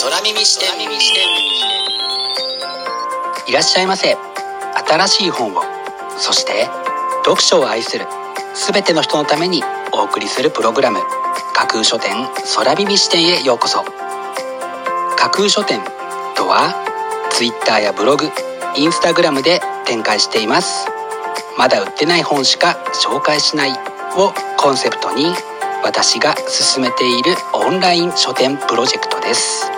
空耳視点。いらっしゃいませ。新しい本をそして読書を愛する全ての人のためにお送りするプログラム架空書店空耳視点へようこそ。架空書店とは Twitter やブログインスタグラムで展開しています。まだ売ってない本しか紹介しないをコンセプトに私が進めているオンライン書店プロジェクトです。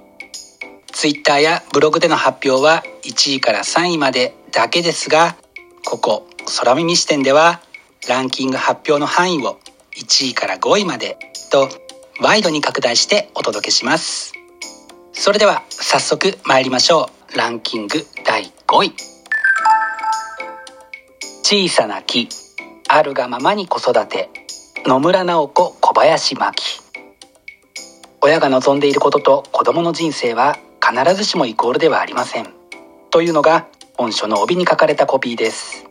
Twitter やブログでの発表は1位から3位までだけですがここ空耳視点ではランキング発表の範囲を1位から5位までとワイドに拡大してお届けします。それでは早速参りましょう。ランキング第5位。小さな木あるがままに子育て。野村直子小林真希。親が望んでいることと子供の人生は必ずしもイコールではありません。というのが本書の帯に書かれたコピーです。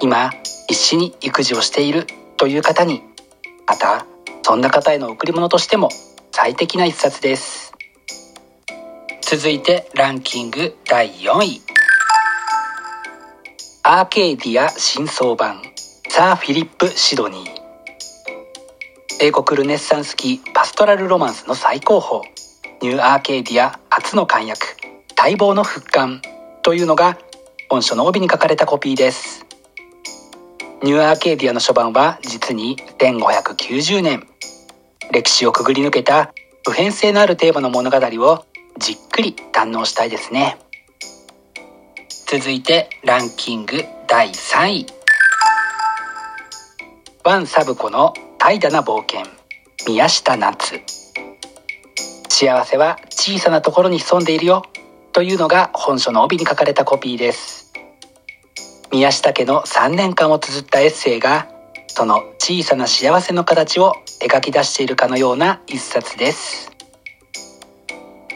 今必死に育児をしているという方にまたそんな方への贈り物としても最適な一冊です。続いてランキング第4位。アーケーディア新装版サー・フィリップ・シドニー。英国ルネッサンス期パストラルロマンスの最高峰。ニューアーケーディア初の漢訳待望の復刊というのが本書の帯に書かれたコピーです。ニューアーケーディアの初版は実に1590年。歴史をくぐり抜けた普遍性のあるテーマの物語をじっくり堪能したいですね。続いてランキング第3位。ワンさぶ子の怠惰な冒険宮下奈都。幸せは小さなところに潜んでいるよというのが本書の帯に書かれたコピーです。宮下家の3年間を綴ったエッセイがその小さな幸せの形を描き出しているかのような一冊です。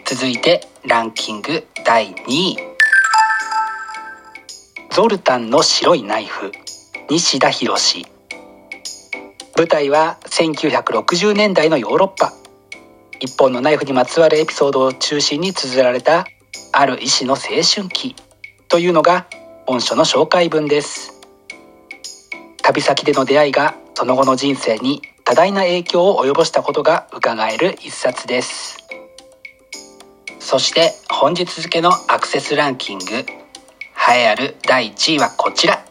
続いてランキング第2位。ゾルタンの白いナイフ西田博舞台は1960年代のヨーロッパ。一本のナイフにまつわるエピソードを中心に綴られたある医師の青春期。というのが本書の紹介文です。旅先での出会いがその後の人生に多大な影響を及ぼしたことが伺える一冊です。そして本日付のアクセスランキング。栄えある第1位はこちら。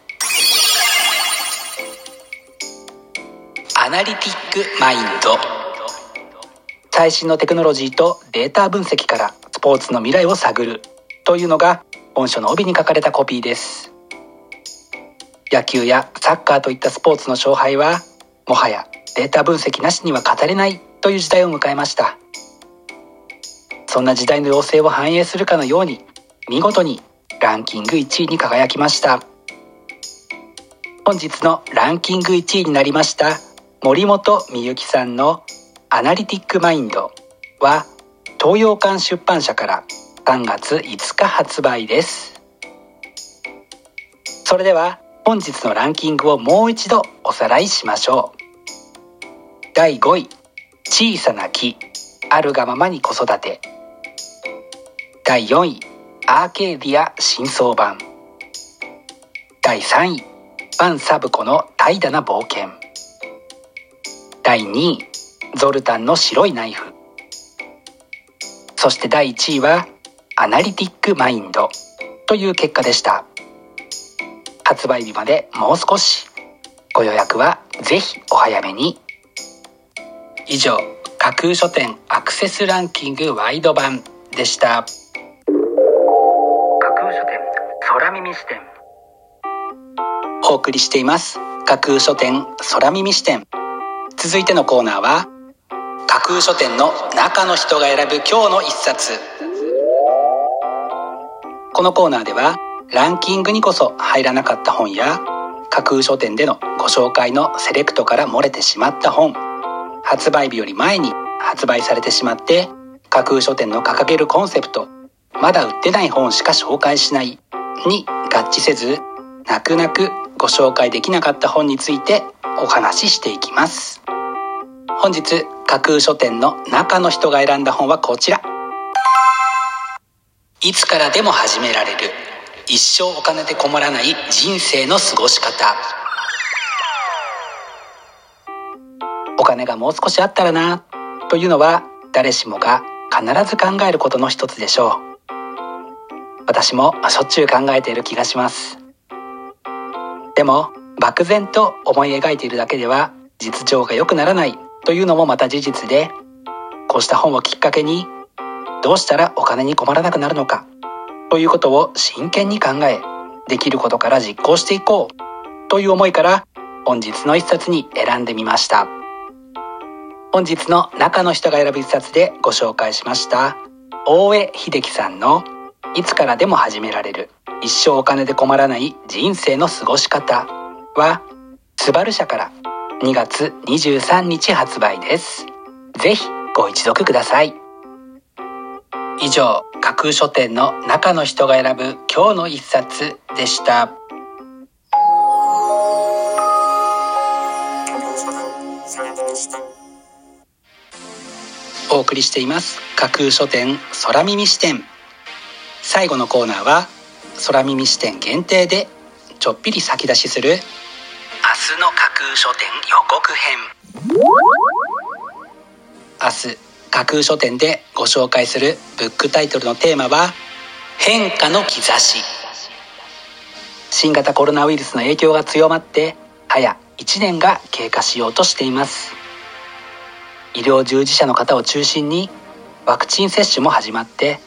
アナリティックマインド。最新のテクノロジーとデータ分析からスポーツの未来を探るというのが本書の帯に書かれたコピーです。野球やサッカーといったスポーツの勝敗はもはやデータ分析なしには語れないという時代を迎えました。そんな時代の要請を反映するかのように見事にランキング1位に輝きました。本日のランキング1位になりました森本美幸さんのアナリティックマインドは東洋館出版社から3月5日発売です。それでは本日のランキングをもう一度おさらいしましょう。第5位小さな木あるがままに子育て。第4位アーケーディア新装版。第3位バン・サブコの怠惰な冒険。第2位ゾルタンの白いナイフ。そして第1位はアナリティックマインドという結果でした。発売日までもう少し。ご予約はぜひお早めに。以上架空書店アクセスランキングワイド版でした。架空書店空耳視点。お送りしています。架空書店空耳視点。続いてのコーナーは架空書店の中の人が選ぶ今日の一冊。このコーナーではランキングにこそ入らなかった本や架空書店でのご紹介のセレクトから漏れてしまった本発売日より前に発売されてしまって架空書店の掲げるコンセプトまだ売ってない本しか紹介しないに合致せず泣く泣くご紹介できなかった本についてお話ししていきます。本日架空書店の中の人が選んだ本はこちら。いつからでも始められる。一生お金で困らない人生の過ごし方。お金がもう少しあったらなというのは誰しもが必ず考えることの一つでしょう。私もしょっちゅう考えている気がします。でも漠然と思い描いているだけでは実情が良くならない。というのもまた事実でこうした本をきっかけにどうしたらお金に困らなくなるのかということを真剣に考えできることから実行していこうという思いから本日の一冊に選んでみました。本日の中の人が選ぶ一冊でご紹介しました大江秀樹さんのいつからでも始められる一生お金で困らない人生の過ごし方はスバル社から2月23日発売です。ぜひご一読ください。以上架空書店の中の人が選ぶ今日の一冊でした。お送りしています。架空書店空耳視点。最後のコーナーは空耳視点限定でちょっぴり先出しする明日の架空書店予告編。明日架空書店でご紹介するブックタイトルのテーマは変化の兆し。新型コロナウイルスの影響が強まって早1年が経過しようとしています。医療従事者の方を中心にワクチン接種も始まって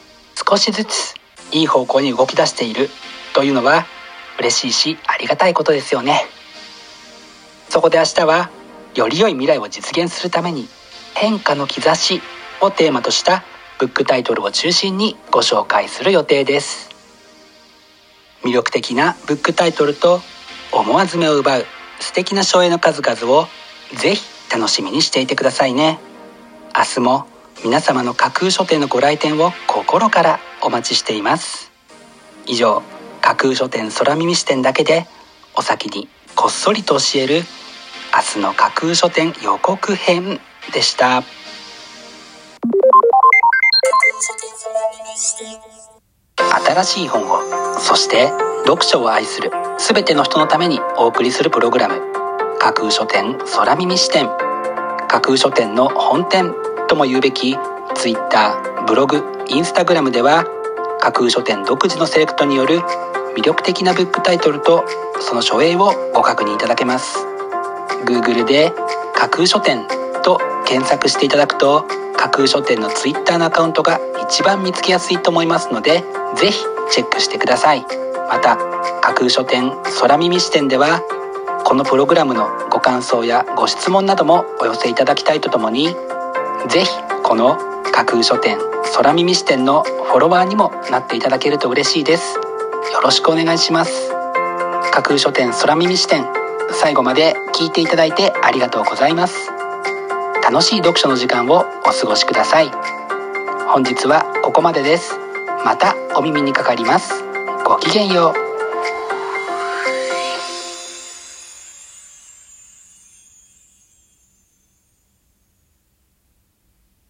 少しずついい方向に動き出しているというのは嬉しいしありがたいことですよね。そこで明日はより良い未来を実現するために変化の兆しをテーマとしたブックタイトルを中心にご紹介する予定です。魅力的なブックタイトルと思わず目を奪う素敵な書影の数々をぜひ楽しみにしていてくださいね。明日も皆様の架空書店のご来店を心からお待ちしています。以上架空書店空耳視点だけでお先に。こっそりと教える明日の架空書店予告編でした。新しい本をそして読書を愛する全ての人のためにお送りするプログラム架空書店空耳視点架空書店の本店とも言うべき Twitter ブログインスタグラムでは架空書店独自のセレクトによる魅力的なブックタイトルとその書影をご確認いただけます。Google で架空書店と検索していただくと架空書店の Twitter のアカウントが一番見つけやすいと思いますのでぜひチェックしてください。また架空書店空耳視点ではこのプログラムのご感想やご質問などもお寄せいただきたいとともにぜひこの架空書店空耳視点のフォロワーにもなっていただけると嬉しいです。よろしくお願いします。架空書店空耳視点最後まで聞いていただいてありがとうございます。楽しい読書の時間をお過ごしください。本日はここまでです。またお耳にかかります。ごきげんよう。